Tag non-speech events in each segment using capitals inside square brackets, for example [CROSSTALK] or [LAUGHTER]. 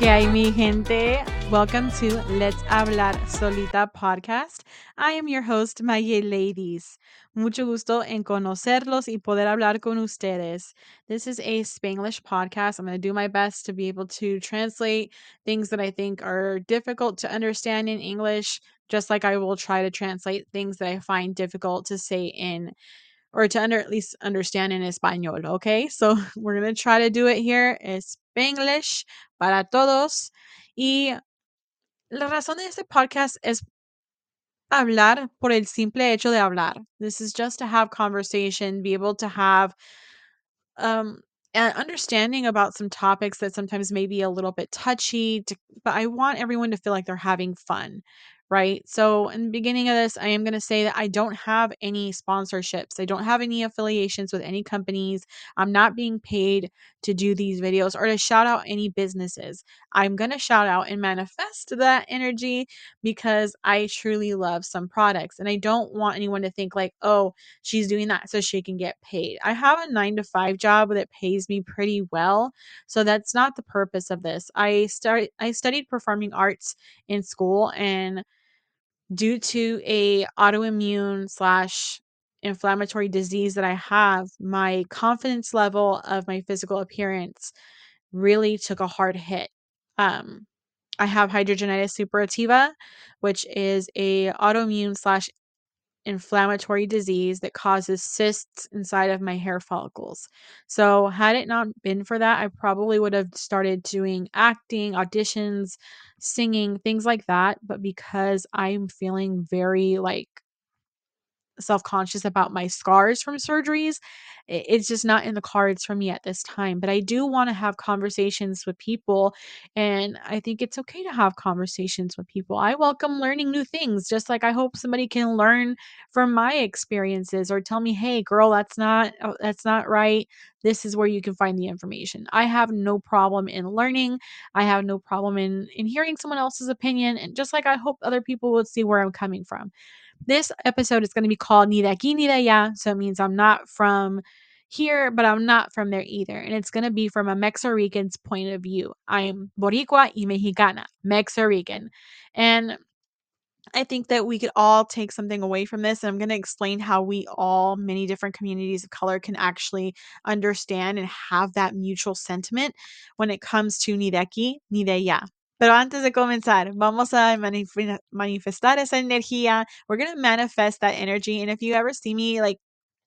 ¿Qué es hay, mi gente? Welcome to Let's Hablar Solita podcast. I am your host, Mayeleydis. Mucho gusto en conocerlos y poder hablar con ustedes. This is a Spanglish podcast. I'm going to do my best to be able to translate things that I think are difficult to understand in English, just like I will try to translate things that I find difficult to say in or to under at least understand in español, okay? So [LAUGHS] we're to try to do it here. Spanglish para todos. Y la razón de este podcast es hablar por el simple hecho de hablar. This is just to have conversation, be able to have um an understanding about some topics that sometimes may be a little bit touchy, to, but I want everyone to feel like they're having fun right? So, in the beginning of this, I am going to say that I don't have any sponsorships. I don't have any affiliations with any companies. I'm not being paid to do these videos or to shout out any businesses. I'm going to shout out and manifest that energy because I truly love some products and I don't want anyone to think like, "Oh, she's doing that so she can get paid." I have a 9 to 5 job that pays me pretty well, so that's not the purpose of this. I start I studied performing arts in school and due to a autoimmune slash inflammatory disease that I have, my confidence level of my physical appearance really took a hard hit. Um, I have hidradenitis suppurativa, which is a autoimmune slash inflammatory disease that causes cysts inside of my hair follicles. So, had it not been for that, I probably would have started doing acting, auditions, singing, things like that. But because I'm feeling very like self conscious about my scars from surgeries. It's just not in the cards for me at this time. But I do want to have conversations with people. And I think it's okay to have conversations with people. I welcome learning new things, just like I hope somebody can learn from my experiences or tell me, hey, girl, that's not, oh, that's not right. This is where you can find the information. I have no problem in learning. I have no problem in, in hearing someone else's opinion. And just like I hope other people would see where I'm coming from. This episode is going to be called Ni de aquí ni de allá. So it means I'm not from here, but I'm not from there either. And it's going to be from a Mexican's point of view. I'm Boricua y Mexicana, Mexican. And I think that we could all take something away from this. And I'm going to explain how we all, many different communities of color, can actually understand and have that mutual sentiment when it comes to ni de aquí ni de allá. Pero antes de comenzar, vamos a manif- manifestar esa energía. We're going to manifest that energy. And if you ever see me like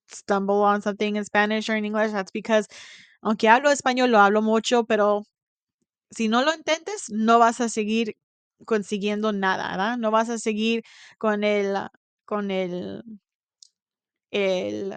stumble on something in Spanish or in English, that's because, aunque hablo español, lo hablo mucho, pero si no lo intentes, no vas a seguir consiguiendo nada, ¿verdad? No vas a seguir con el, con el, el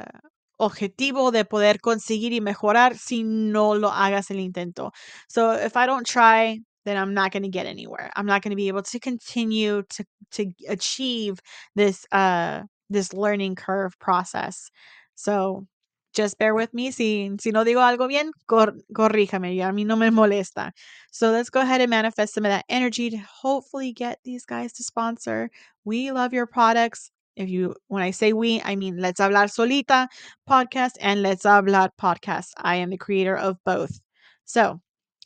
objetivo de poder conseguir y mejorar si no lo hagas el intento. So if I don't try, then I'm not going to get anywhere. I'm not going to be able to continue to to achieve this uh this learning curve process. So just bear with me. Si, si no digo algo bien, cor, corríjame. A mí no me molesta. So let's go ahead and manifest some of that energy to hopefully get these guys to sponsor. We love your products. If you, when I say we, I mean Let's Hablar Solita podcast and Let's Hablar podcast. I am the creator of both. So,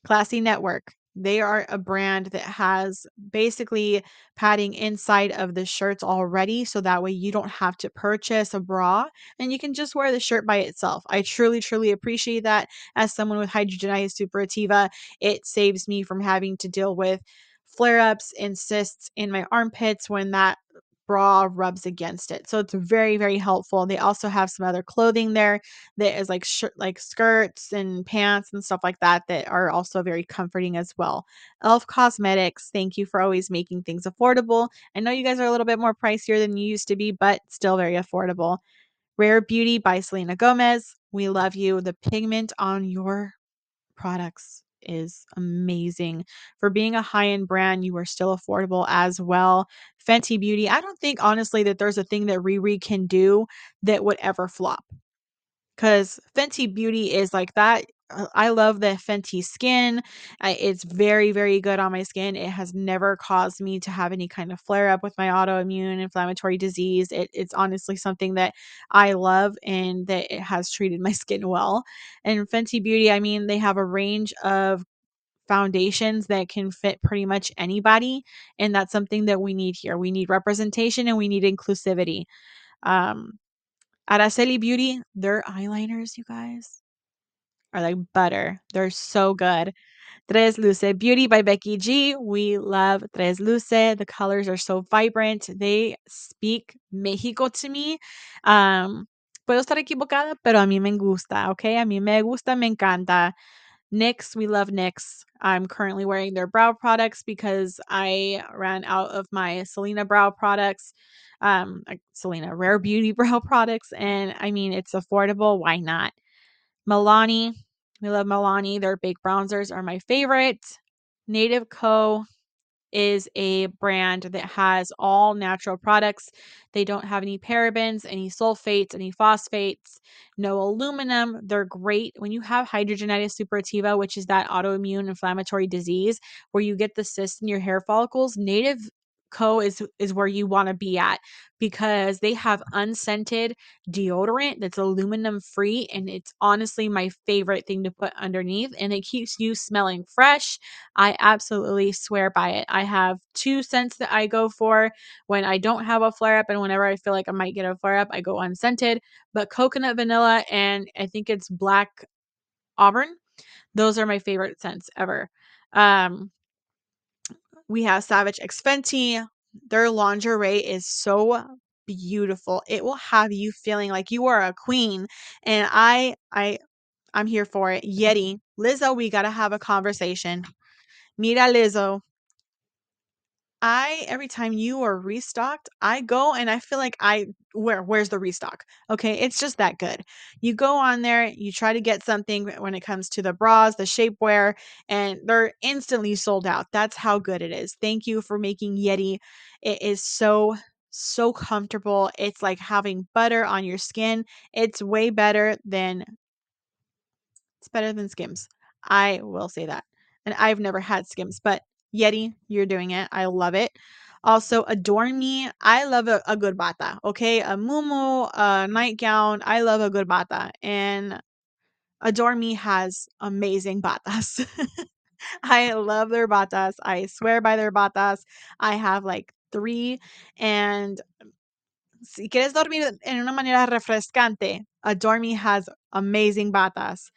Klassy Network, they are a brand that has basically padding inside of the shirts already. So that way you don't have to purchase a bra and you can just wear the shirt by itself. I truly, truly appreciate that. As someone with hidradenitis suppurativa, it saves me from having to deal with flare ups and cysts in my armpits when that bra rubs against it. So it's very, very helpful. They also have some other clothing there that is like shirt, like skirts and pants and stuff like that that are also very comforting as well. Elf Cosmetics, thank you for always making things affordable. I know you guys are a little bit more pricier than you used to be, but still very affordable. Rare Beauty by Selena Gomez. We love you. The pigment on your products is amazing. For being a high end brand, you are still affordable as well. Fenty Beauty, I don't think honestly that there's a thing that Riri can do that would ever flop. Because Fenty Beauty is like that. Uh, I love the Fenty skin. I, it's very, very good on my skin. It has never caused me to have any kind of flare up with my autoimmune inflammatory disease. It, it's honestly something that I love and that it has treated my [LAUGHS] skin well. And Fenty Beauty, I mean, they have a range of foundations that can fit pretty much anybody. And that's something that we need here. We need representation and we need inclusivity. Um, Araceli Beauty, their eyeliners, you guys, are like butter. They're so good. Tres Luce Beauty by Becky G. We love Tres Luce. The colors are so vibrant. They speak Mexico to me. Um, puedo estar equivocada, pero a mí me gusta, okay? A mí me gusta, me encanta. NYX, we love NYX. I'm currently wearing their brow products because I ran out of my Selena brow products, um, Selena Rare Beauty [LAUGHS] brow products, and I mean it's affordable. Why not? Milani, we love Milani. Their baked bronzers are my favorite. Native Co is a brand that has all natural products. They don't have any parabens, any sulfates, any phosphates, no aluminum. They're great when you have hidradenitis suppurativa, which is that autoimmune inflammatory disease where you get the cysts in your hair follicles. Native Co is is where you want to be at because they have unscented deodorant that's aluminum free and it's honestly my favorite thing to put underneath and it keeps you smelling fresh. I absolutely swear by it. I have two scents that I go for when I don't have a flare up and whenever I feel like I might get a flare up, I go unscented, but coconut vanilla and I think it's black auburn. Those are my favorite scents ever. Um we have Savage X Fenty. Their lingerie is so beautiful. It will have you feeling like you are a queen. And I I I'm here for it. Yitty, Lizzo, we got to have a conversation. Mira Lizzo, I every time you are restocked, I go and I feel like I where where's the restock? Okay, it's just that good. You go on there, you try to get something when it comes to the bras, the shapewear, and they're instantly sold out. That's how good it is. Thank you for making Yitty. It is so so comfortable. It's like having butter on your skin. It's way better than it's better than Skims. I will say that. And I've never had Skims, but Yitty, you're doing it. I love it. Also, Adore Me. I love a, a good bata. Okay, a mumu, a nightgown. I love a good bata, and Adore Me has amazing batas. [LAUGHS] I love their batas. I swear by their batas. I have like three, and si quieres dormir en una manera refrescante, Adore Me has amazing batas.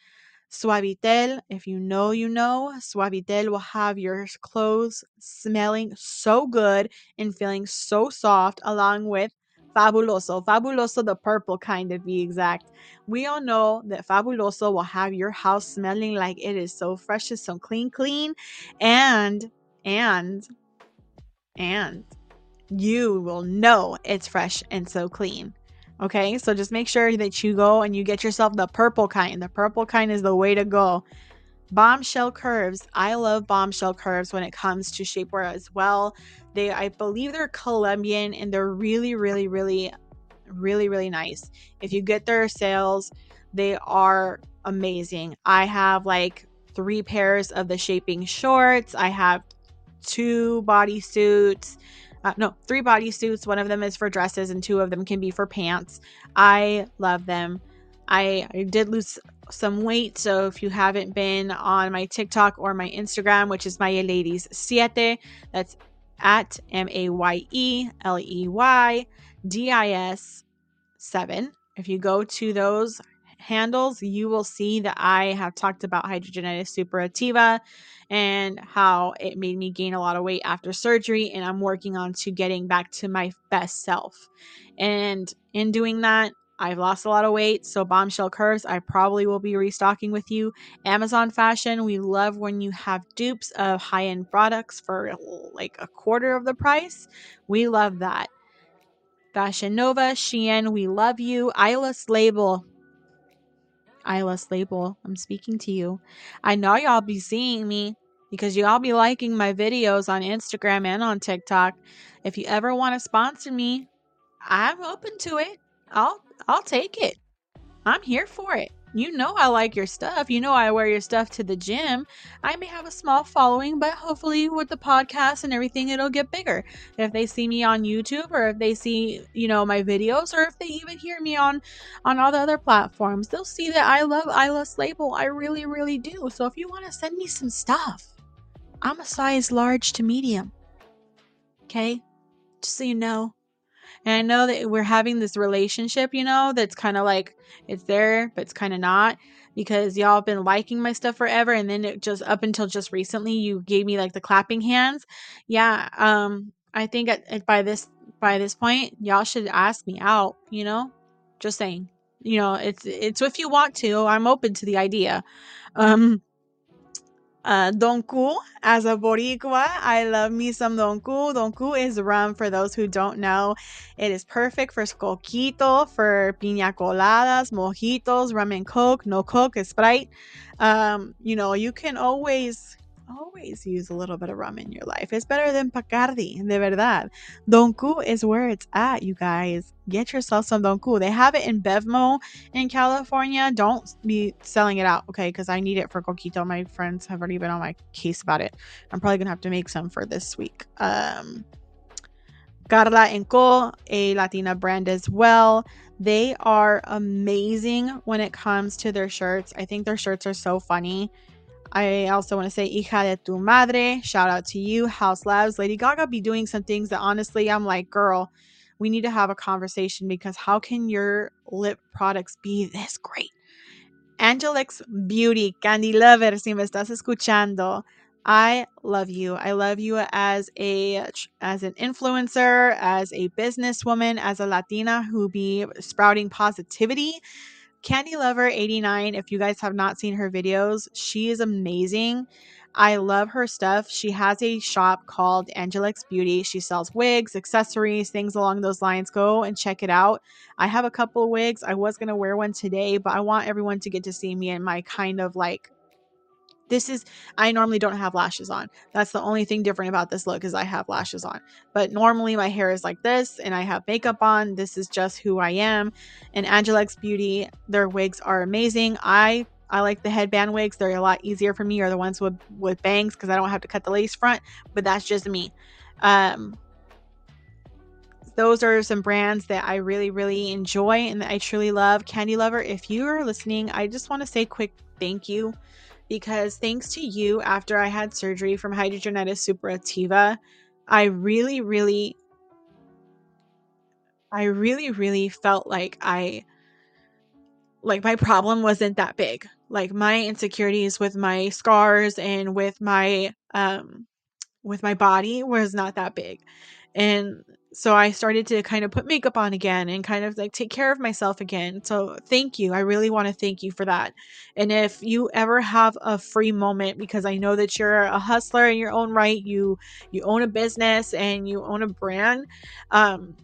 Suavitel, if you know, you know, Suavitel will have your clothes smelling so good and feeling so soft, along with Fabuloso. Fabuloso, the purple kind to be exact. We all know that Fabuloso will have your house smelling like it is so fresh and so clean, clean, and, and, and you will know it's fresh and so clean. Okay, so just make sure that you go and you get yourself the purple kind. The purple kind is the way to go. Bombshell curves. I love bombshell curves when it comes to shapewear as well. They, I believe they're Colombian and they're really, really, really, really, really nice. If you get their sales, they are amazing. I have like three pairs of the shaping shorts. I have two bodysuits uh, no, three bodysuits. One of them is for dresses, and two of them can be for pants. I love them. I, I did lose some weight, so if you haven't been on my TikTok or my Instagram, which is Mayeleydis Siete, that's at M A Y E L E Y D I S 7. If you go to those handles, you will see that I have talked about hidradenitis suppurativa and how it made me gain a lot of weight after surgery. And I'm working on to getting back to my best self. And in doing that, I've lost a lot of weight. So, Bombshell Curves, I probably will be restocking with you. Amazon Fashion, we love when you have dupes of high end products for like a quarter of the price. We love that. Fashion Nova, Shein, we love you. Eyeless Label, Eyeless Label, I'm speaking to you. I know y'all be seeing me because y'all be liking my videos on Instagram and on TikTok. If you ever want to sponsor me, I'm open to it. I'll I'll take it. I'm here for it. You know I like your stuff. You know I wear your stuff to the gym. I may have a small following, but hopefully with the podcast and everything it'll get bigger. If they see me on YouTube or if they see, you know, my videos or if they even hear me on on all the other platforms, they'll see that I love Eyeless Label. I really really do. So if you want to send me some stuff, I'm a size large to medium. Okay? Just so you know. And I know that we're having this relationship, you know, that's kind of like it's there, but it's kind of not because y'all have been liking my stuff forever and then it just up until just recently you gave me like the clapping hands. Yeah, um I think at, at by this by this point y'all should ask me out, you know? Just saying. You know, it's it's if you want to. I'm open to the idea. Um uh, Don Q, as a Boricua, I love me some Don Q. Donku is rum for those who don't know. It is perfect for coquito, for piña coladas, mojitos, rum and coke. No coke, is Sprite. Um, you know, you can always always use a little bit of rum in your life. It's better than Bacardi, de verdad. Don Q is where it's at, you guys. Get yourself some Donku. They have it in Bevmo in California. Don't be selling it out, okay? Because I need it for Coquito. My friends have already been on my case about it. I'm probably gonna have to make some for this week. Um, Carla and Co, a Latina brand as well. They are amazing when it comes to their shirts. I think their shirts are so funny I also want to say hija de tu madre. Shout out to you, Haus Labs. Lady Gaga be doing some things that honestly I'm like, girl, we need to have a conversation because how can your lip products be this great? Angelix Beauty, Candy Lover, si me estás escuchando. I love you. I love you as a as an influencer, as a businesswoman, as a Latina who be sprouting positivity Candy Lover 89, if you guys have not seen her videos, she is amazing. I love her stuff. She has a shop called Angelix Beauty. She sells wigs, accessories, things along those lines. Go and check it out. I have a couple of wigs. I was going to wear one today, but I want everyone to get to see me in my kind of like this is I normally don't have lashes on. That's the only thing different about this look is I have lashes on. But normally my hair is like this and I have makeup on. This is just who I am. And Angelix Beauty, their wigs are amazing. I I like the headband wigs. They're a lot easier for me or the ones with with bangs because I don't have to cut the lace front, but that's just me. Um those are some brands that I really, really enjoy and that I truly love. Candy Lover, if you are listening, I just want to say quick thank you because thanks to you, after I had surgery from hidradenitis suppurativa, I really, really, I really, really felt like I, like my problem wasn't that big. Like my insecurities with my scars and with my, um, with my body was not that big. And so I started to kind of put makeup on again and kind of like take care of myself again. So thank you. I really want to thank you for that. And if you ever have a free moment because I know that you're a hustler in your own right, you you own a business and you own a brand, um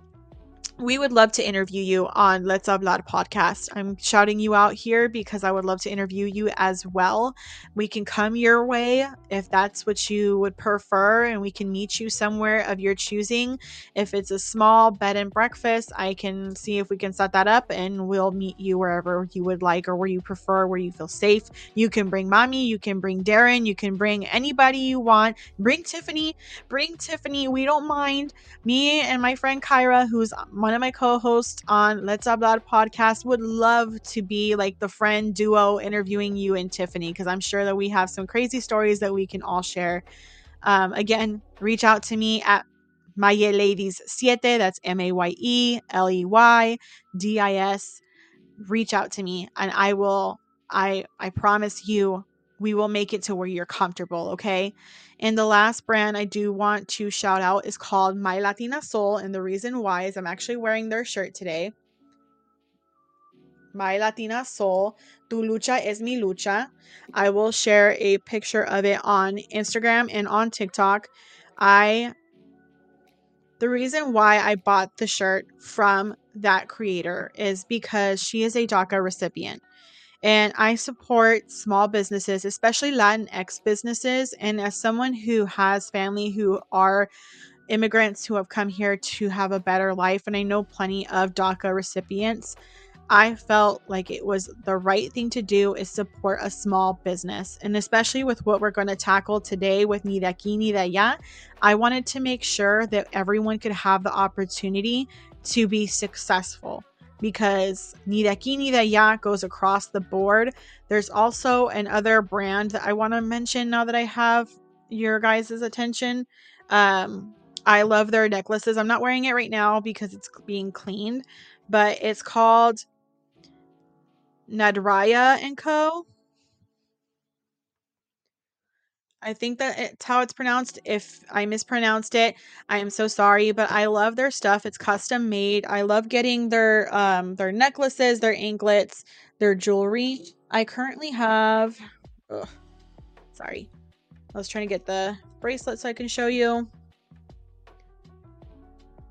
we would love to interview you on Let's Hablar podcast. I'm shouting you out here because I would love to interview you as well. We can come your way if that's what you would prefer, and we can meet you somewhere of your choosing. If it's a small bed and breakfast, I can see if we can set that up and we'll meet you wherever you would like or where you prefer, where you feel safe. You can bring mommy, you can bring Darren, you can bring anybody you want. Bring Tiffany, bring Tiffany. We don't mind. Me and my friend Kyra, who's my one of my co-hosts on Let's Hablar podcast would love to be like the friend duo interviewing you and Tiffany because I'm sure that we have some crazy stories that we can all share. Um, again, reach out to me at Mayeleydis Siete. That's M A Y E L E Y D I S. Reach out to me and I will. I I promise you we will make it to where you're comfortable, okay? And the last brand I do want to shout out is called My Latina Soul. And the reason why is I'm actually wearing their shirt today. My Latina Soul, Tu Lucha es mi lucha. I will share a picture of it on Instagram and on TikTok. I the reason why I bought the shirt from that creator is because she is a DACA recipient and I support small businesses, especially Latinx businesses. And as someone who has family who are immigrants who have come here to have a better life, and I know plenty of DACA recipients, I felt like it was the right thing to do is support a small business. And especially with what we're going to tackle today with Ni de I wanted to make sure that everyone could have the opportunity to be successful because Ni de goes across the board. There's also another brand that I want to mention now that I have your guys' attention. Um, I love their necklaces. I'm not wearing it right now because it's being cleaned, but it's called Nadraya and Co. I think that it's how it's pronounced. If I mispronounced it, I am so sorry, but I love their stuff. It's custom made. I love getting their um their necklaces, their anklets, their jewelry. I currently have ugh, sorry. I was trying to get the bracelet so I can show you.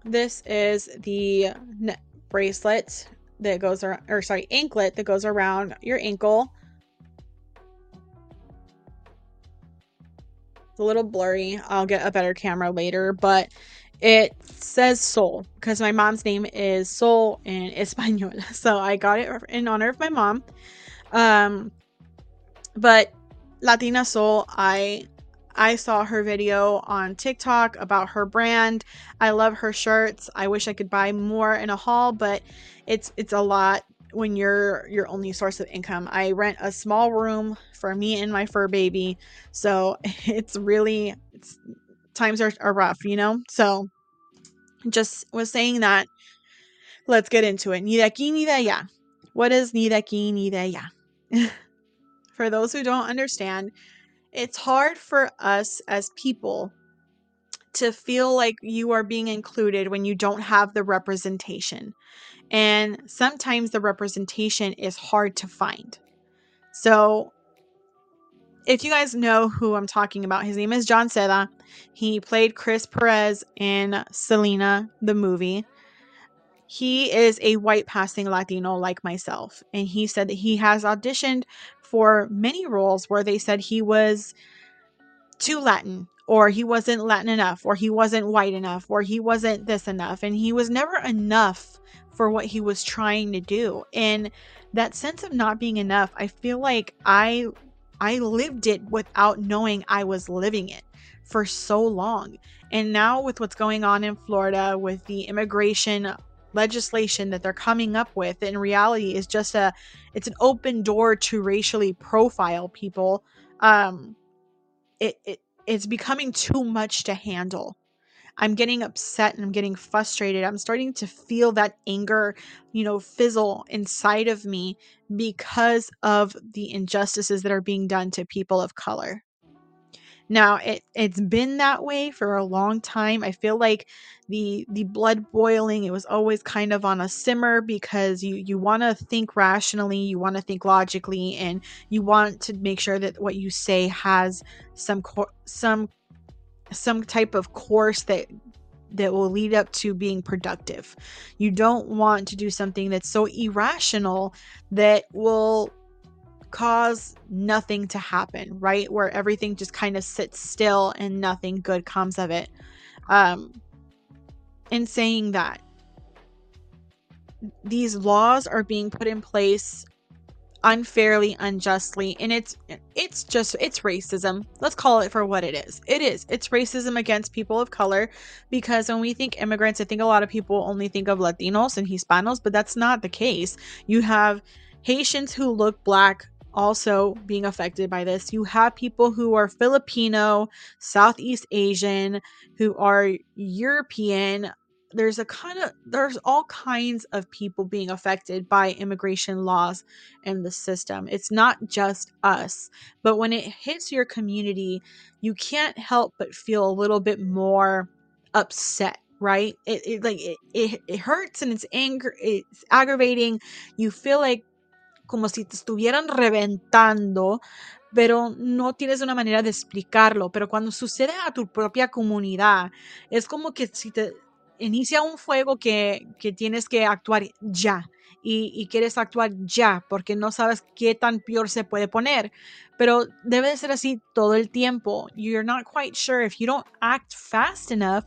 This is the bracelet that goes around, or sorry, anklet that goes around your ankle. It's a little blurry. I'll get a better camera later, but it says Sol because my mom's name is Sol in [LAUGHS] Espanol. So I got it in honor of my mom. Um, but Latina Sol, I I saw her video on TikTok about her brand. I love her shirts. I wish I could buy more in a haul, but it's it's a lot when you're your only source of income. I rent a small room for me and my fur baby. So [LAUGHS] it's really it's times are, are rough, you know? So just was saying that let's get into it. Ni de aquí ni de allá. What is ni de aquí ni de allá? for those who don't understand, it's hard for us as people to feel like you are being included when you don't have the representation. And sometimes the representation is hard to find. So, if you guys know who I'm talking about, his name is Jon Seda. He played Chris Perez in Selena, the movie. He is a white passing Latino like myself. And he said that he has auditioned for many roles where they said he was too Latin or he wasn't Latin enough or he wasn't white enough or he wasn't this enough. And he was never enough for what he was trying to do. And that sense of not being enough, I feel like I I lived it without knowing I was living it for so long. And now with what's going on in Florida with the immigration legislation that they're coming up with in reality is just a it's an open door to racially profile people um it, it it's becoming too much to handle I'm getting upset and I'm getting frustrated. I'm starting to feel that anger, you know, fizzle inside of me because of the injustices that are being done to people of color. Now, it it's been that way for a long time. I feel like the the blood boiling, it was always kind of on a simmer because you you want to think rationally, you want to think logically and you want to make sure that what you say has some some some type of course that that will lead up to being productive. You don't want to do something that's so irrational that will cause nothing to happen, right? Where everything just kind of sits still and nothing good comes of it. Um in saying that these laws are being put in place unfairly unjustly and it's it's just it's racism let's call it for what it is it is it's racism against people of color because when we think immigrants i think a lot of people only think of latinos and hispanos but that's not the case you have haitians who look black also being affected by this. You have people who are Filipino, Southeast Asian, who are European, there's a kind of there's all kinds of people being affected by immigration laws and the system. It's not just us but when it hits your community you can't help but feel a little bit more upset right? It, it like it, it, it hurts and it's anger it's aggravating. You feel like como si te estuvieran reventando pero no tienes una manera de explicarlo. Pero cuando sucede a tu propia comunidad, es como que si te inicia un fuego que, que tienes que actuar ya y, quieres actuar ya porque no sabes qué tan peor se puede poner. Pero debe de ser así todo el tiempo. You're not quite sure if you don't act fast enough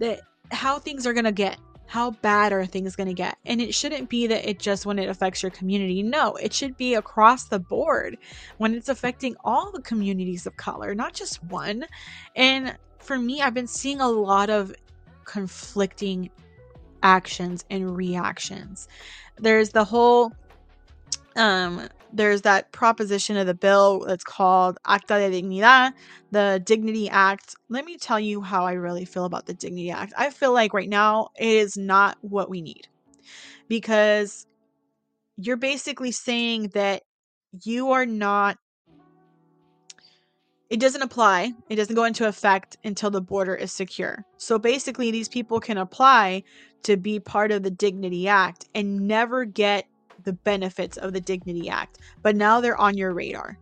that how things are going to get. How bad are things going to get? And it shouldn't be that it just when it affects your community. No, it should be across the board when it's affecting all the communities of color, not just one. And for me, I've been seeing a lot of conflicting actions and reactions. There's the whole um there's that proposition of the bill that's called Acta de Dignidad, the Dignity Act. Let me tell you how I really feel about the Dignity Act. I feel like right now it is not what we need because you're basically saying that you are not it doesn't apply. It doesn't go into effect until the border is secure. So basically, these people can apply to be part of the Dignity Act and never get the benefits of the Dignity Act. But now they're on your radar.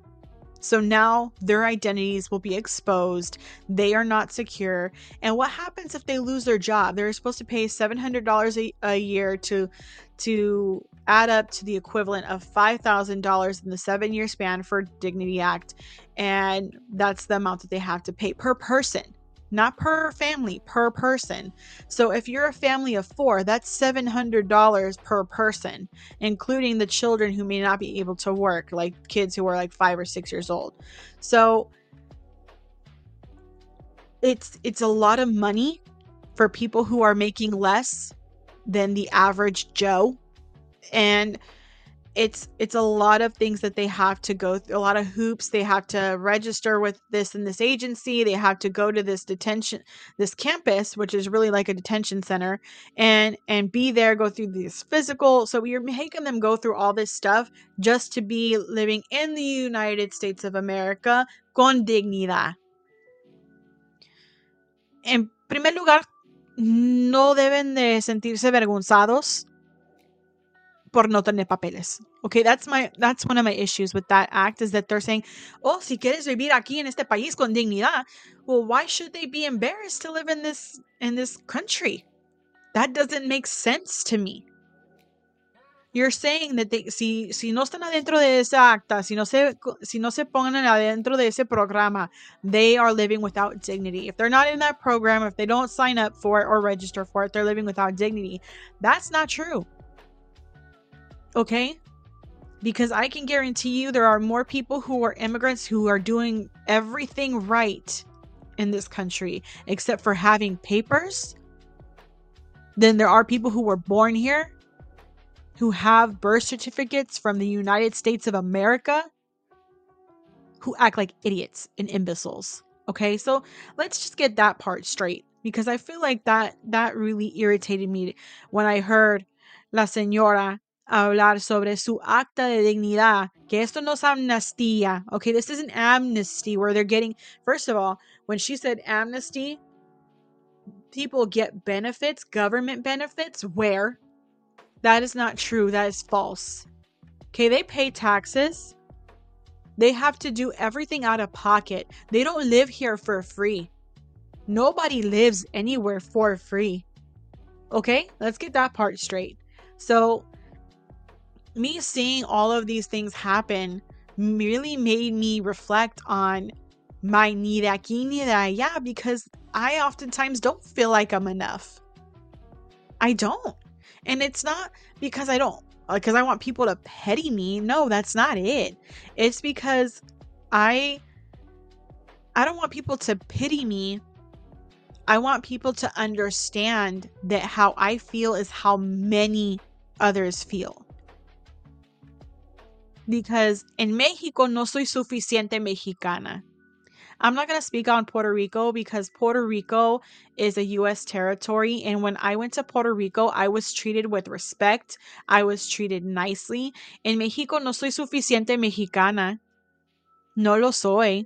So now their identities will be exposed. They are not secure. And what happens if they lose their job? They're supposed to pay $700 a, a year to to add up to the equivalent of $5,000 in the 7-year span for Dignity Act and that's the amount that they have to pay per person not per family, per person. So if you're a family of four, that's $700 per person, including the children who may not be able to work, like kids who are like five or six years old. So it's it's a lot of money for people who are making less than the average Joe. And it's it's a lot of things that they have to go through a lot of hoops. They have to register with this and this agency. They have to go to this detention this campus which is really like a detention center and and be there go through this physical so you're making them go through all this stuff just to be living in the united states of america con dignidad. En primer lugar no deben de sentirse avergonzados por no tener papeles. Okay, that's my that's one of my issues with that act is that they're saying, "Oh, si quieres vivir aquí en este país con dignidad." Well, why should they be embarrassed to live in this in this country? That doesn't make sense to me. You're saying that they, si si no están adentro de esa acta, si no se si no se pongan adentro de ese programa, they are living without dignity. If they're not in that program, if they don't sign up for it or register for it, they're living without dignity. That's not true. Okay? Because I can guarantee you there are more people who are immigrants who are doing everything right in this country, except for having papers, than there are people who were born here, who have birth certificates from the United States of America, who act like idiots and imbeciles. Okay, so let's just get that part straight because I feel like that that really irritated me when I heard La Señora hablar sobre su acta de dignidad, que esto no es amnistía. Okay, this is an amnesty where they're getting, first of all, when she said amnesty, people get benefits, government benefits, where? That is not true. That is false. Okay, they pay taxes. They have to do everything out of pocket. They don't live here for free. Nobody lives anywhere for free. Okay, let's get that part straight. So, me seeing all of these things happen really made me reflect on my ni de aquí ni de allá because I oftentimes don't feel like I'm enough. I don't. And it's not because I don't because I want people to petty me. No, that's not it. It's because I I don't want people to pity me. I want people to understand that how I feel is how many others feel because in Mexico no soy suficiente mexicana. I'm not going to speak on Puerto Rico because Puerto Rico is a U.S. territory. And when I went to Puerto Rico, I was treated with respect. I was treated nicely. In Mexico no soy suficiente mexicana. No lo soy.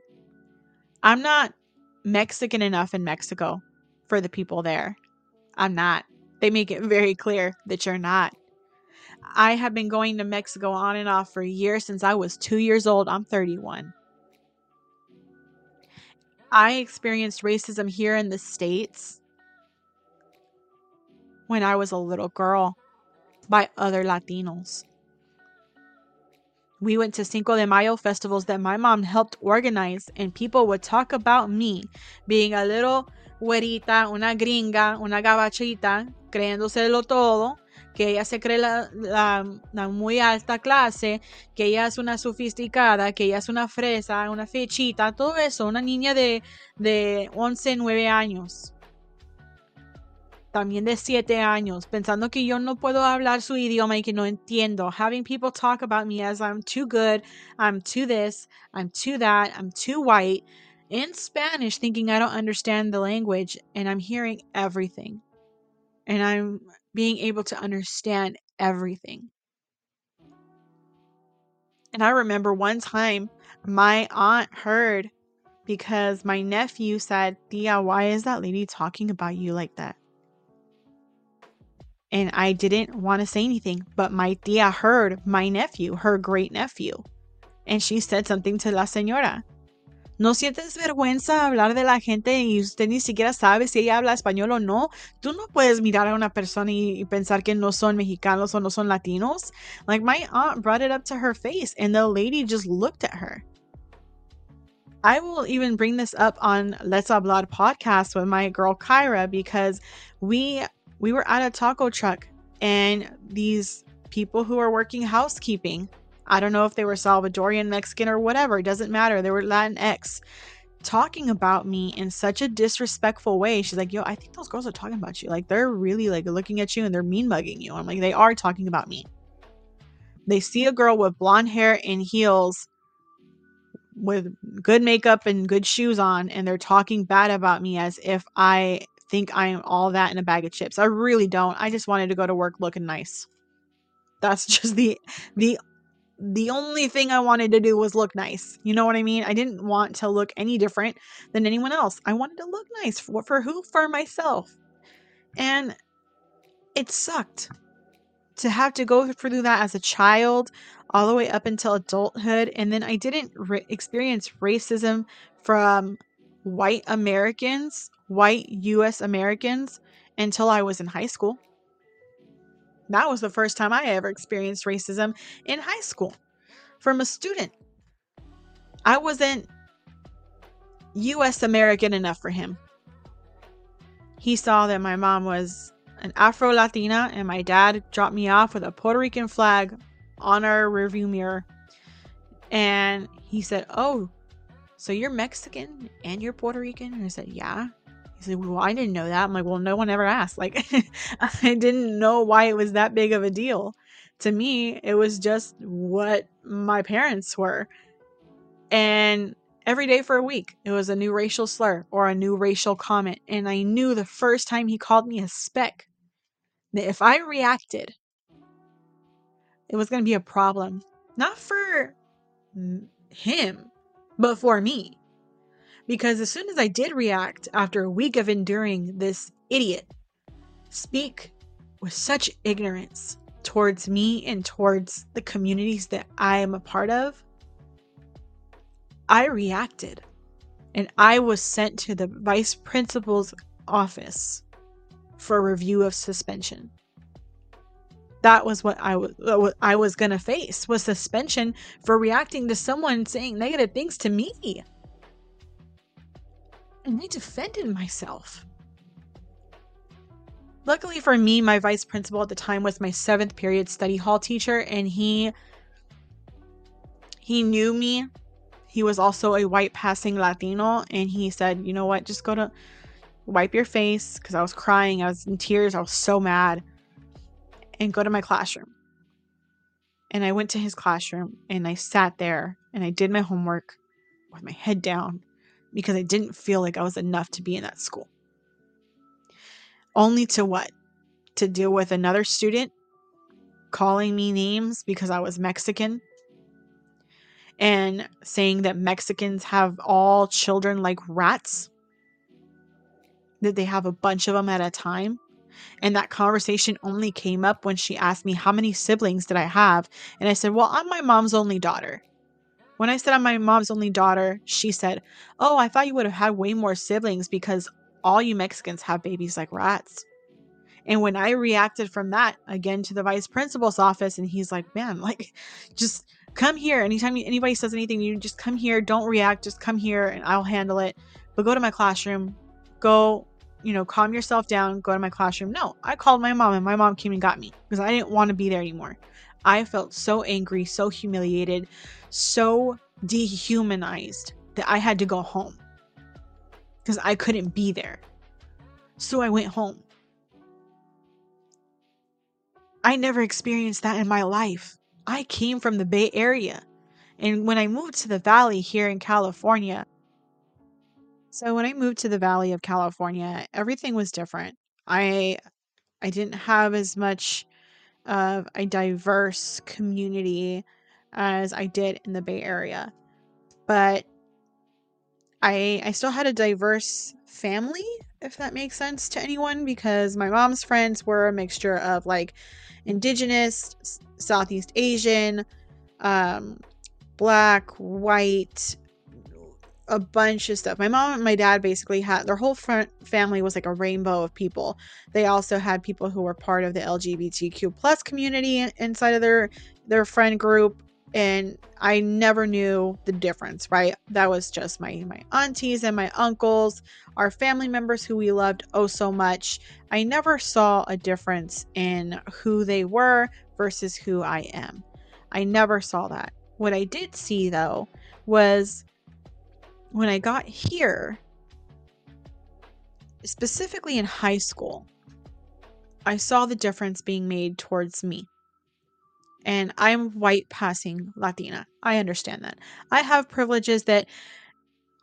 I'm not Mexican enough in Mexico for the people there. I'm not. They make it very clear that you're not. I have been going to Mexico on and off for years since I was two years old. I'm 31. I experienced racism here in the States when I was a little girl by other Latinos. We went to Cinco de Mayo festivals that my mom helped organize, and people would talk about me being a little güerita, una gringa, una gabachita, creyéndoselo todo, que ella se cree la, la, muy alta clase, que ella es una sofisticada, que ella es una fresa, una fechita, todo eso, una niña de, de 11, 9 años. también de siete años, pensando que yo no puedo hablar su idioma y que no entiendo. Having people talk about me as I'm too good, I'm too this, I'm too that, I'm too white in Spanish, thinking I don't understand the language, and I'm hearing everything. And I'm being able to understand everything. And I remember one time my aunt heard because my nephew said, Tia, why is that lady talking about you like that? And I didn't want to say anything, but my tia heard my nephew, her great nephew, and she said something to la señora. ¿No sientes vergüenza hablar de la gente y usted ni siquiera sabe si ella habla español o no? Tú no puedes mirar a una persona y, y pensar que no son mexicanos o no son latinos. Like my aunt brought it up to her face and the lady just looked at her. I will even bring this up on Let's Hablar podcast with my girl Kyra because we we were at a taco truck and these people who are working housekeeping, I don't know if they were Salvadorian, Mexican, or whatever, it doesn't matter. They were Latinx talking about me in such a disrespectful way. She's like, Yo, I think those girls are talking about you. Like, they're really like looking at you and they're mean mugging you. I'm like, They are talking about me. They see a girl with blonde hair and heels with good makeup and good shoes on and they're talking bad about me as if I think I am all that in a bag of chips. I really don't. I just wanted to go to work looking nice. That's [LAUGHS] just the the the only thing I wanted to do was look nice. You know what I mean? I didn't want to look any different than anyone else. I wanted to look nice for, for who? For myself. And it sucked to have to go through that as a child all the way up until adulthood and then I didn't re- experience racism from white Americans, white US Americans until I was in high school. That was the first time I ever experienced racism in high school from a student. I wasn't US American enough for him. He saw that my mom was an Afro Latina and my dad dropped me off with a Puerto Rican flag on our rearview mirror. And he said, Oh, so you're Mexican and you're Puerto Rican? And I said, Yeah. Well, I didn't know that. I'm like, Well, no one ever asked. Like, [LAUGHS] I didn't know why it was that big of a deal. To me, it was just what my parents were. And every day for a week, it was a new racial slur or a new racial comment. And I knew the first time he called me a speck that if I reacted, it was going to be a problem. Not for him, but for me. Because as soon as I did react after a week of enduring this idiot speak with such ignorance towards me and towards the communities that I am a part of, I reacted and I was sent to the vice principal's office for review of suspension. That was what I was what I was going to face was suspension for reacting to someone saying negative things to me. And I defended myself. Luckily for me, my vice principal at the time was my seventh period study hall teacher, and he he knew me. He was also a white passing Latino, and he said, "You know what? Just go to wipe your face," because I was crying. I was in tears. I was so mad, and go to my classroom. And I went to his classroom, and I sat there, and I did my homework with my head down because I didn't feel like I was enough to be in that school. Only to what? To deal with another student calling me names because I was Mexican and saying that Mexicans have all children like rats, that they have a bunch of them at a time. And that conversation only came up when she asked me, How many siblings did I have? And I said, Well, I'm my mom's only daughter. When I said I'm my mom's only daughter, she said, Oh, I thought you would have had way more siblings because all you Mexicans have babies like rats. And when I reacted from that again to the vice principal's office, and he's like, Man, like, just come here. Anytime anybody says anything, you just come here. Don't react. Just come here and I'll handle it. But go to my classroom. Go, you know, calm yourself down. Go to my classroom. No, I called my mom and my mom came and got me because I didn't want to be there anymore. I felt so angry, so humiliated, so dehumanized that I had to go home because I couldn't be there. So I went home. I never experienced that in my life. I came from the Bay Area. And when I moved to the Valley here in California, so when I moved to the Valley of California, everything was different. I I didn't have as much of a diverse community as I did in the Bay Area. But I I still had a diverse family, if that makes sense to anyone, because my mom's friends were a mixture of like indigenous, Southeast Asian, um, black, white, a bunch of stuff. My mom and my dad basically had their whole front family was like a rainbow of people. They also had people who were part of the LGBTQ plus community inside of their their friend group and I never knew the difference, right? That was just my my aunties and my uncles, our family members who we loved oh so much. I never saw a difference in who they were versus who I am. I never saw that. What I did see though was when I got here, specifically in high school, I saw the difference being made towards me and I'm white passing Latina. I understand that. I have privileges that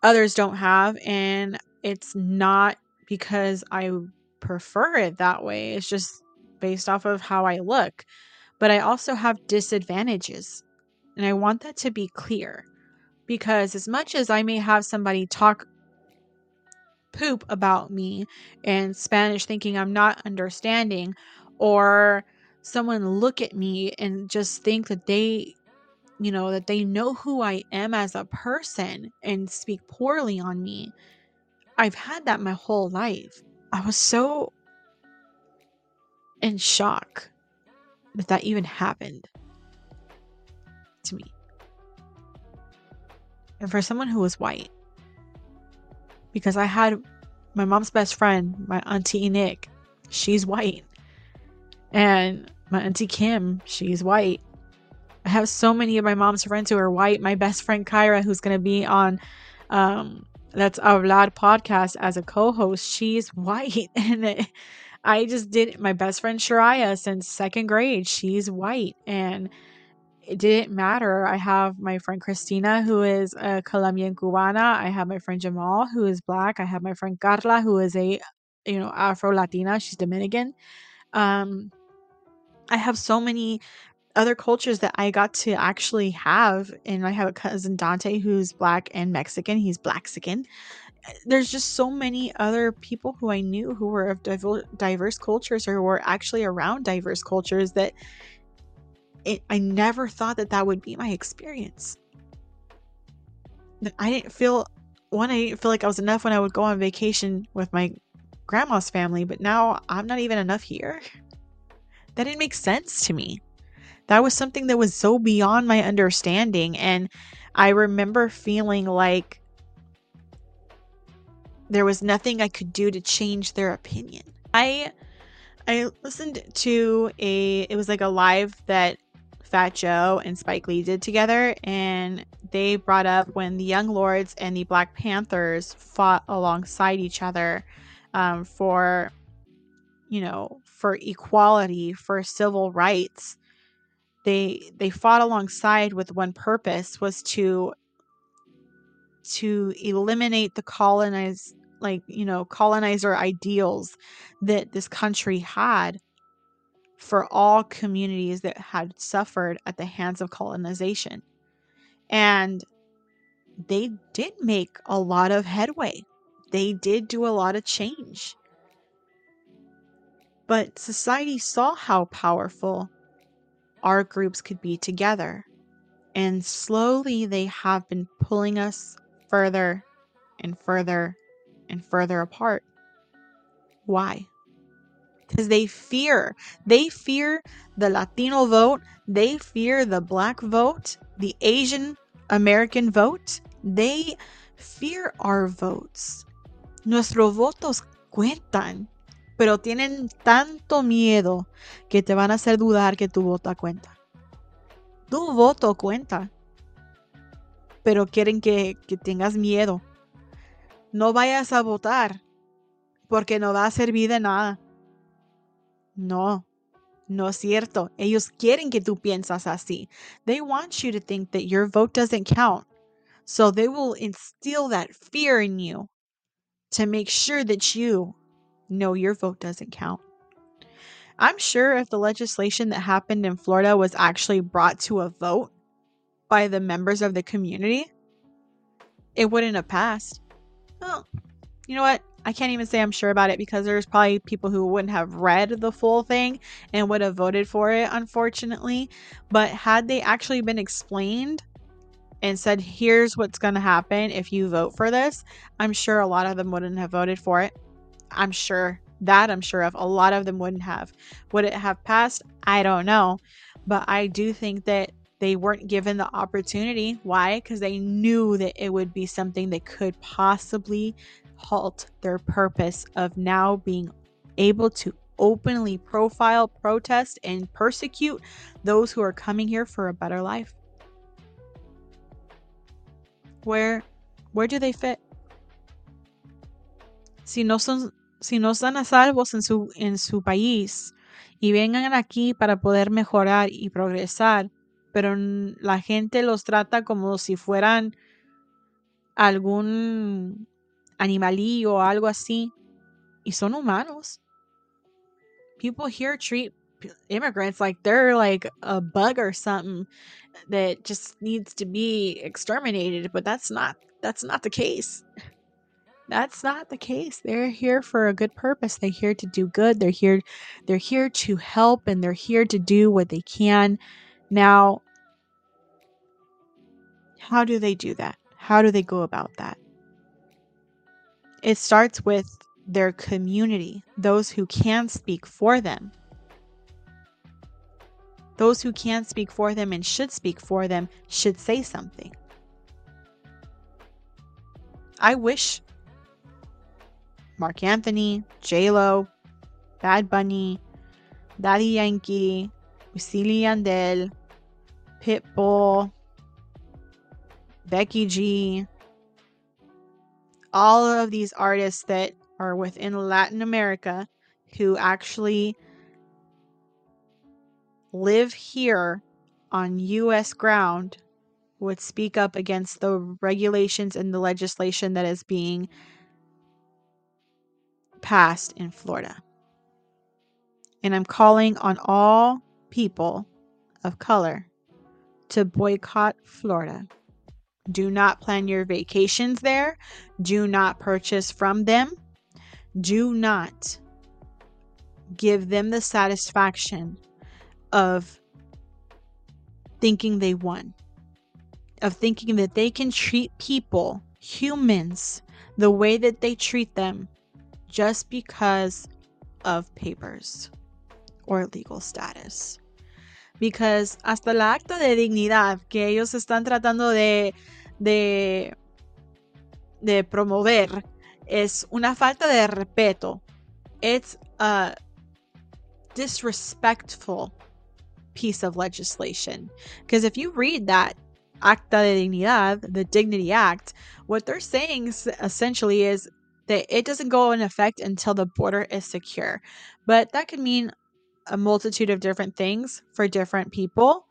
others don't have, and it's not because I prefer it that way. It's just based off of how I look. But I also have disadvantages, and I want that to be clear because as much as I may have somebody talk poop about me in Spanish thinking I'm not understanding or someone look at me and just think that they you know that they know who I am as a person and speak poorly on me. I've had that my whole life. I was so in shock that that even happened to me. And for someone who was white, because I had my mom's best friend, my auntie Nick, she's white. And my auntie Kim, she's white. I have so many of my mom's friends who are white. My best friend Kyra, who's going to be on um, Let's Hablar podcast as a co host, she's white. [LAUGHS] And it, I just did my best friend Shariah since second grade. She's white. And it didn't matter. I have my friend Christina, who is a Colombian Cubana. I have my friend Jamal, who is black. I have my friend Carla, who is a, you know, Afro Latina. She's Dominican. Um, I have so many other cultures that I got to actually have. And I have a cousin Dante who's black and Mexican. He's Blaxican. There's just so many other people who I knew who were of diverse cultures or were actually around diverse cultures that it, I never thought that that would be my experience. I didn't feel one. I didn't feel like I was enough when I would go on vacation with my grandma's family, but now I'm not even enough here that didn't make sense to me. That was something that was so beyond my understanding. And I remember feeling like there was nothing I could do to change their opinion. I I listened to a it was like a live that Fat Joe and Spike Lee did together and they brought up when the Young Lords and the Black Panthers fought alongside each other um, for you know, for equality, for civil rights. They they fought alongside with one purpose was to to eliminate the colonized like, you know, colonizer ideals that this country had for all communities that had suffered at the hands of colonization. And they did make a lot of headway. They did do a lot of change. But society saw how powerful our groups could be together. And slowly they have been pulling us further and further and further apart. Why? Because they fear. They fear the Latino vote. They fear the black vote, the Asian American vote. They fear our votes. Nuestros votos cuentan pero tienen tanto miedo que te van a hacer dudar que tu voto cuenta. Tu voto cuenta, pero quieren que, que tengas miedo. No vayas a votar porque no va a servir de nada. No, No es cierto. Ellos quieren que tú piensas así. They want you to think that your vote doesn't count. So they will instill that fear in you to make sure that you know your vote doesn't count. I'm sure if the legislation that happened in Florida was actually brought to a vote by the members of the community, it wouldn't have passed. Well, you know what? I can't even say I'm sure about it because there's probably people who wouldn't have read the full thing and would have voted for it, unfortunately. But had they actually been explained and said, here's what's going to happen if you vote for this, I'm sure a lot of them wouldn't have voted for it. I'm sure that I'm sure of. A lot of them wouldn't have. Would it have passed? I don't know. But I do think that they weren't given the opportunity. Why? Because they knew that it would be something that could possibly halt their purpose of now being able to openly profile, protest, and persecute those who are coming here for a better life. Where where do they fit? Si no son si no están a salvos en su en su país y vengan aquí para poder mejorar y progresar, pero la gente los trata como si fueran algún animalillo o algo así. Y son humanos. People here treat immigrants like they're like a bug or something that just needs to be exterminated, but that's not that's not the case. That's not the case. They're here for a good purpose. They're here to do good. They're here they're here to help and they're here to do what they can. Now, how do they do that? How do they go about that? It starts with their community, those who can speak for them. Those who can speak for them and should speak for them should say something. I wish Marc Anthony, J Lo, Bad Bunny, Daddy Yankee, Wisin Yandel, Pitbull, Becky G, all of these artists that are within Latin America who actually live here on US ground would speak up against the regulations and the legislation that is being passed in Florida. And I'm calling on all people of color to boycott Florida. Do not plan your vacations there. Do not purchase from them. Do not give them the satisfaction of thinking they won, of thinking that they can treat people, humans, the way that they treat them just because of papers or legal status. because hasta la acta de dignidad que ellos están tratando de, de, de promover es una falta de respeto. It's a disrespectful piece of legislation. Because if you read that Acta de Dignidad, the Dignity Act, what they're saying essentially is that it doesn't go in effect until the border is secure. But that could mean a multitude of different things for different people.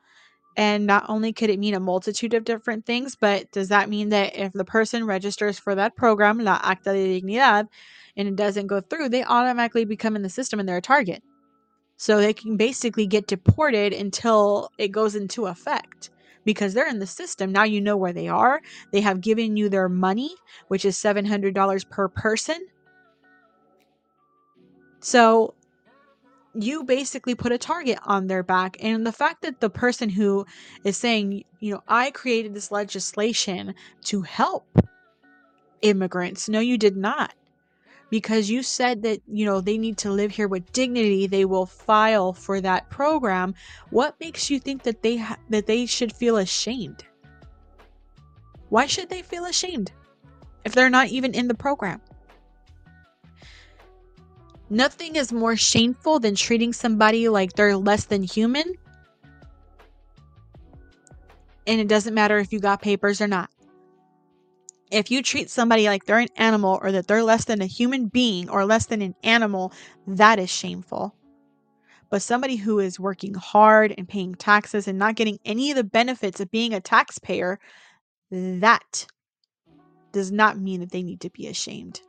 And not only could it mean a multitude of different things, but does that mean that if the person registers for that program, La Acta de Dignidad, and it doesn't go through, they automatically become in the system and they're a target. So they can basically get deported until it goes into effect because they're in the system. Now you know where they are. They have given you their money, which is $700 per person. So you basically put a target on their back. And the fact that the person who is saying, you know, I created this legislation to help immigrants, no, you did not. Because you said that, you know, they need to live here with dignity, they will file for that program. What makes you think that they ha- that they should feel ashamed? Why should they feel ashamed if they're not even in the program? Nothing is more shameful than treating somebody like they're less than human. And it doesn't matter if you got papers or not. If you treat somebody like they're an animal or that they're less than a human being or less than an animal, that is shameful. But somebody who is working hard and paying taxes and not getting any of the benefits of being a taxpayer, that does not mean that they need to be ashamed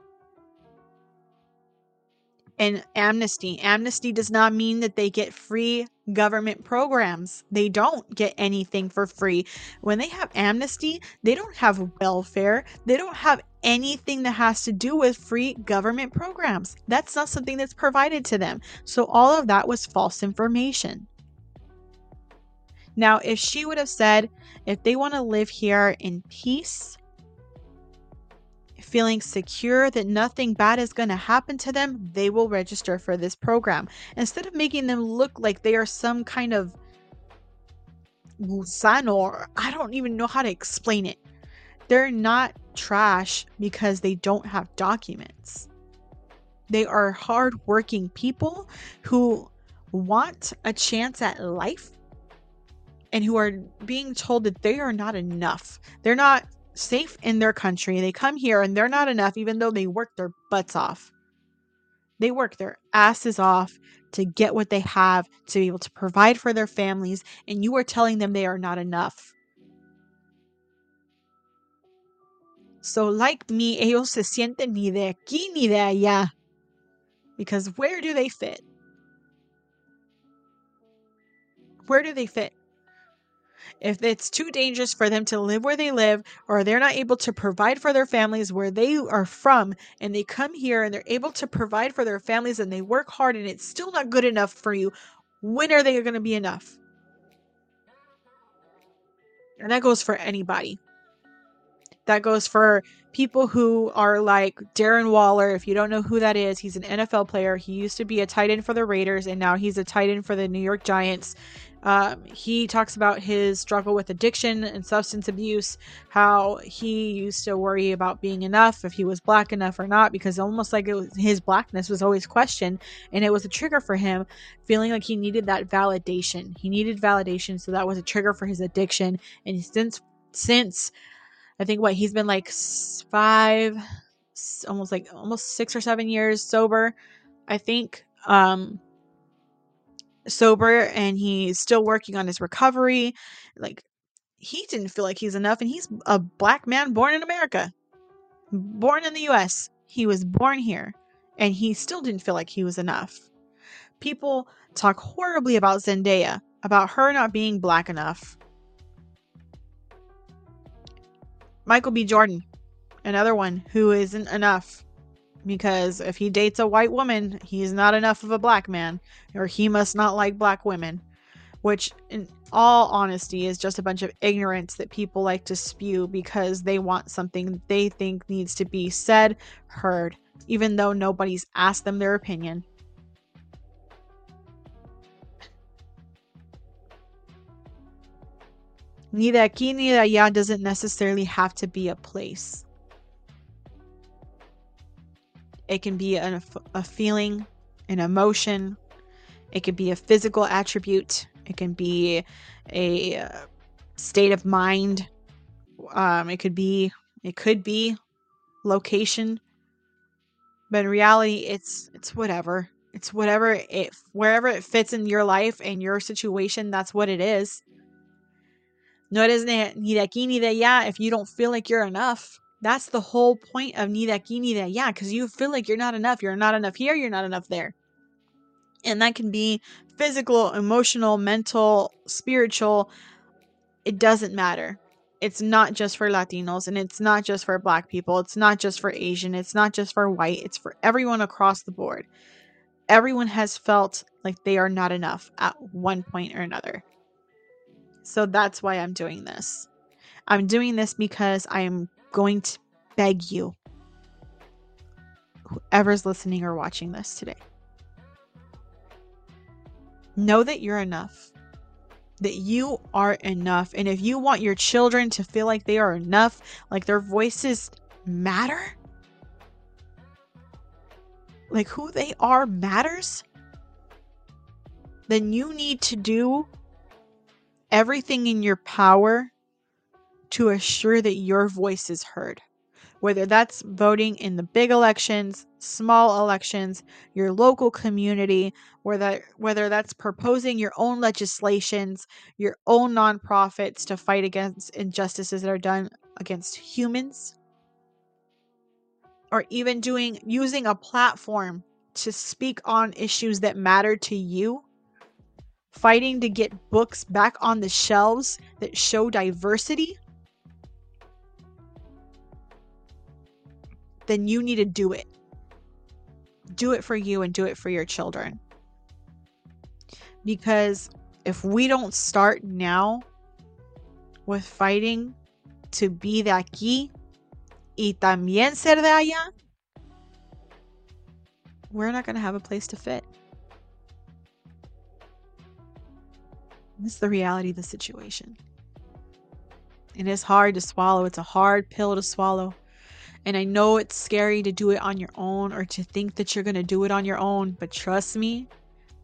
and amnesty. Amnesty does not mean that they get free government programs. They don't get anything for free. When they have amnesty, they don't have welfare. They don't have anything that has to do with free government programs. That's not something that's provided to them. So all of that was false information. Now, if she would have said, if they want to live here in peace, feeling secure that nothing bad is going to happen to them, they will register for this program. Instead of making them look like they are some kind of or I don't even know how to explain it. They're not trash because they don't have documents. They are hardworking people who want a chance at life and who are being told that they are not enough. They're not safe in their country. They come here and they're not enough, even though they work their butts off. They work their asses off to get what they have, to be able to provide for their families, and you are telling them they are not enough. So, like me, ellos se sienten ni de aquí ni de allá. Because where do they fit? Where do they fit? If it's too dangerous for them to live where they live or they're not able to provide for their families where they are from and they come here and they're able to provide for their families and they work hard and it's still not good enough for you, when are they going to be enough? And that goes for anybody. That goes for people who are like Darren Waller. If you don't know who that is, he's an NFL player. He used to be a tight end for the Raiders, and now he's a tight end for the New York Giants. Um, he talks about his struggle with addiction and substance abuse, how he used to worry about being enough, if he was black enough or not, because almost like was, his blackness was always questioned, and it was a trigger for him, feeling like he needed that validation. He needed validation, so that was a trigger for his addiction. And since since I think what he's been like five, almost like almost six or seven years sober, I think. Um, sober and he's still working on his recovery. Like he didn't feel like he's enough and he's a black man born in America. Born in the US. He was born here and he still didn't feel like he was enough. People talk horribly about Zendaya, about her not being black enough. Michael B. Jordan, another one who isn't enough because if he dates a white woman, he's not enough of a black man, or he must not like black women, which, in all honesty, is just a bunch of ignorance that people like to spew because they want something they think needs to be said, heard, even though nobody's asked them their opinion. Ni de aquí ni de allá doesn't necessarily have to be a place. It can be a, a feeling, an emotion. It could be a physical attribute. It can be a uh, state of mind. Um, it could be it could be location. But in reality, it's it's whatever. It's whatever it wherever it fits in your life and your situation. That's what it is. No eres ni de aquí ni de allá if you don't feel like you're enough. That's the whole point of ni de aquí ni de allá, because you feel like you're not enough. You're not enough here, you're not enough there. And that can be physical, emotional, mental, spiritual. It doesn't matter. It's not just for Latinos and it's not just for Black people. It's not just for Asian. It's not just for white. It's for everyone across the board. Everyone has felt like they are not enough at one point or another. So that's why I'm doing this. I'm doing this because I am going to beg you, whoever's listening or watching this today, know that you're enough. That you are enough. And if you want your children to feel like they are enough, like their voices matter, like who they are matters, then you need to do everything in your power to assure that your voice is heard. whether that's voting in the big elections, small elections, your local community, whether whether that's proposing your own legislations, your own nonprofits to fight against injustices that are done against humans, or even doing using a platform to speak on issues that matter to you, fighting to get books back on the shelves that show diversity then you need to do it. Do it for you and do it for your children. Because if we don't start now with fighting to be de aquí y también ser de allá, we're not going to have a place to fit. Is the reality of the situation. It is hard to swallow. It's a hard pill to swallow. And I know it's scary to do it on your own or to think that you're going to do it on your own, but trust me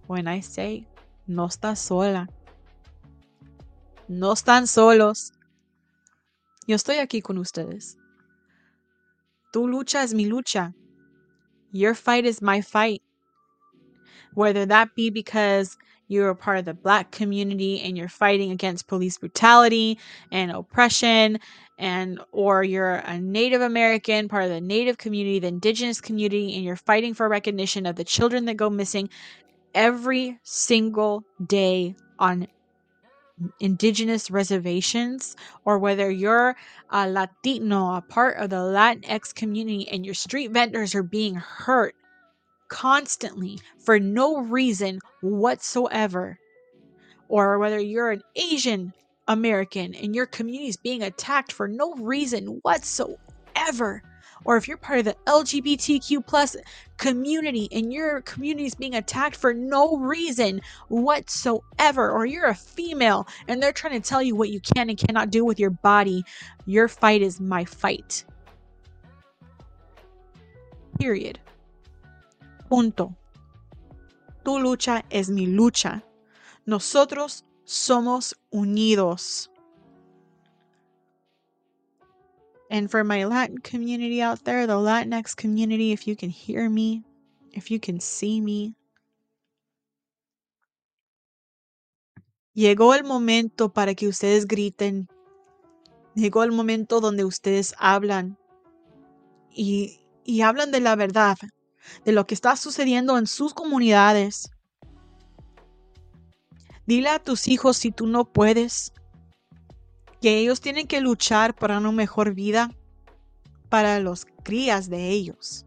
when I say, no estás sola. No están solos. Yo estoy aquí con ustedes. Tu lucha es mi lucha. Your fight is my fight. Whether that be because you're a part of the black community and you're fighting against police brutality and oppression and or you're a native american part of the native community the indigenous community and you're fighting for recognition of the children that go missing every single day on indigenous reservations or whether you're a latino a part of the latinx community and your street vendors are being hurt constantly for no reason whatsoever, or whether you're an Asian American and your community is being attacked for no reason whatsoever, or if you're part of the LGBTQ plus community and your community is being attacked for no reason whatsoever, or you're a female and they're trying to tell you what you can and cannot do with your body, your fight is my fight. Period. Punto. Tu lucha es mi lucha. Nosotros somos unidos. And for my Latin community out there, the Latinx community, if you can hear me, if you can see me, llegó el momento para que ustedes griten. Llegó el momento donde ustedes hablan y, y hablan de la verdad, de lo que está sucediendo en sus comunidades. Dile a tus hijos si tú no puedes, que ellos tienen que luchar para una mejor vida para los crías de ellos.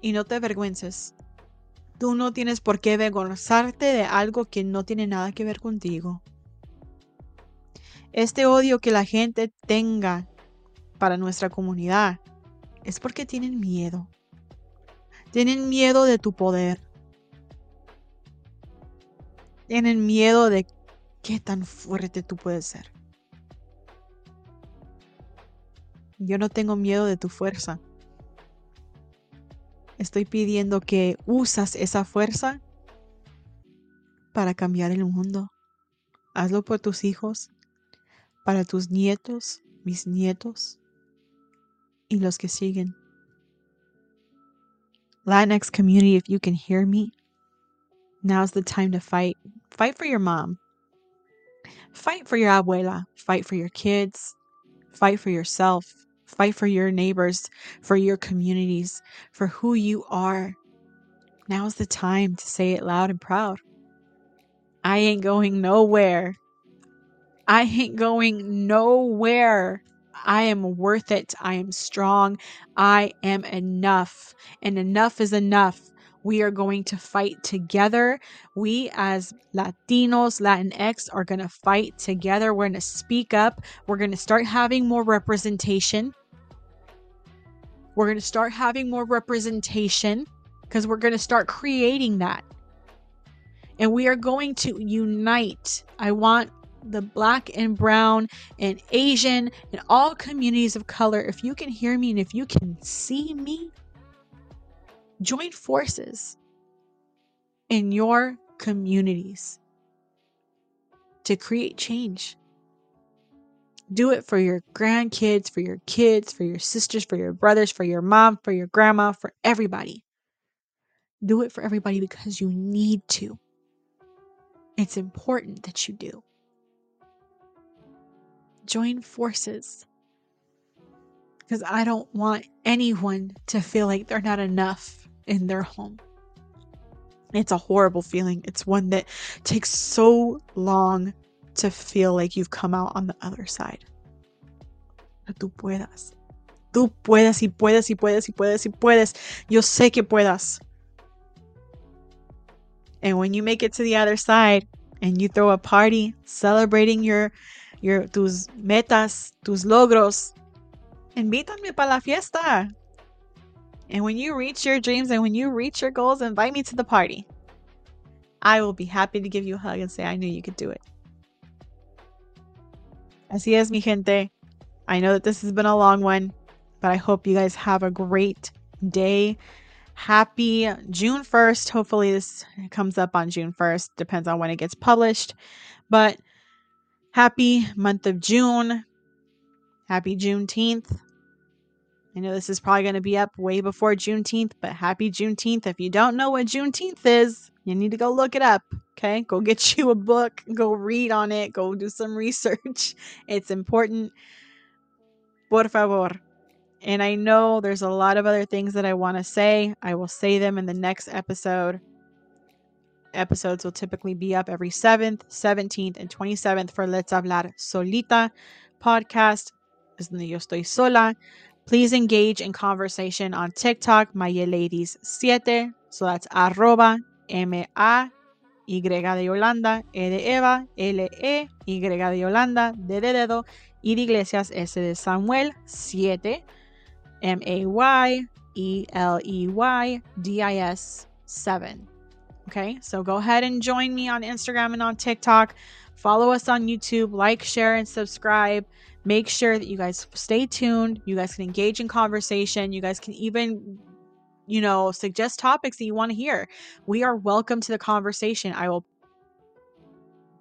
Y no te avergüences. Tú no tienes por qué avergonzarte de algo que no tiene nada que ver contigo. Este odio que la gente tenga para nuestra comunidad es porque tienen miedo. Tienen miedo de tu poder. Tienen miedo de qué tan fuerte tú puedes ser. Yo no tengo miedo de tu fuerza. Estoy pidiendo que usas esa fuerza para cambiar el mundo. Hazlo por tus hijos, para tus nietos, mis nietos y los que siguen. Latinx community, if you can hear me, now's the time to fight. Fight for your mom. Fight for your abuela. Fight for your kids. Fight for yourself. Fight for your neighbors, for your communities, for who you are. Now's the time to say it loud and proud. I ain't going nowhere. I ain't going nowhere. I am worth it. I am strong. I am enough. And enough is enough. We are going to fight together. We, as Latinos, Latinx, are going to fight together. We're going to speak up. We're going to start having more representation. We're going to start having more representation because we're going to start creating that. And we are going to unite. I want the black and brown and Asian and all communities of color, if you can hear me and if you can see me, join forces in your communities to create change. Do it for your grandkids, for your kids, for your sisters, for your brothers, for your mom, for your grandma, for everybody. Do it for everybody because you need to. It's important that you do. Join forces. Because I don't want anyone to feel like they're not enough in their home. It's a horrible feeling. It's one that takes so long to feel like you've come out on the other side. Pero tú puedas. Tú puedes y puedes y puedes y puedes y puedes. Yo sé que puedas. And when you make it to the other side and you throw a party celebrating your your tus metas, tus logros, invítame para la fiesta. And when you reach your dreams and when you reach your goals, invite me to the party. I will be happy to give you a hug and say I knew you could do it. Así es, mi gente. I know that this has been a long one, but I hope you guys have a great day. Happy June 1st. Hopefully, this comes up on June 1st. Depends on when it gets published. But happy month of June. Happy Juneteenth. I know this is probably going to be up way before Juneteenth, but happy Juneteenth. If you don't know what Juneteenth is, you need to go look it up. Okay. Go [LAUGHS] get you a book, go read on it, go do some research. [LAUGHS] It's important. Por favor. And I know there's a lot of other things that I want to say. I will say them in the next episode. Episodes will typically be up every 7th, 17th, and 27th for Let's Hablar Solita podcast. Es donde yo estoy sola. Please engage in conversation on TikTok, Mayeleydis7. So that's arroba M-A Y de Yolanda, E de Eva, L-E, Y de Yolanda, D de dedo, y de Iglesias, S de Samuel, 7, M-A-Y, E-L-E-Y, D-I-S, 7. Okay, so go ahead and join me on Instagram and on TikTok. Follow us on YouTube, like, share, and subscribe. Make sure that you guys stay tuned. You guys can engage in conversation. You guys can even you know, suggest topics that you want to hear. We are welcome to the conversation. I will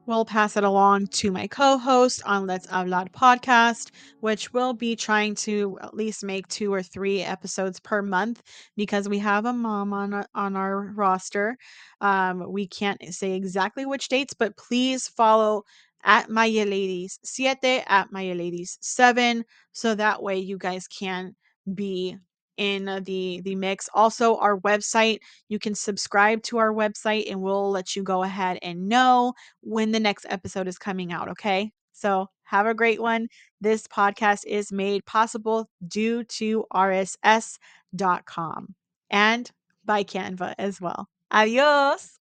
will pass it along to my co-host on Let's Hablar podcast, which will be trying to at least make two or three episodes per month because we have a mom on on our roster. Um, we can't say exactly which dates, but please follow at Mayeleydis Siete at Mayeleydis Seven, so that way you guys can be in uh, the the mix. Also our website you can subscribe to our website and we'll let you go ahead and know when the next episode is coming out okay? So have a great one. This podcast is made possible due to rss.com and by canva as well. Adios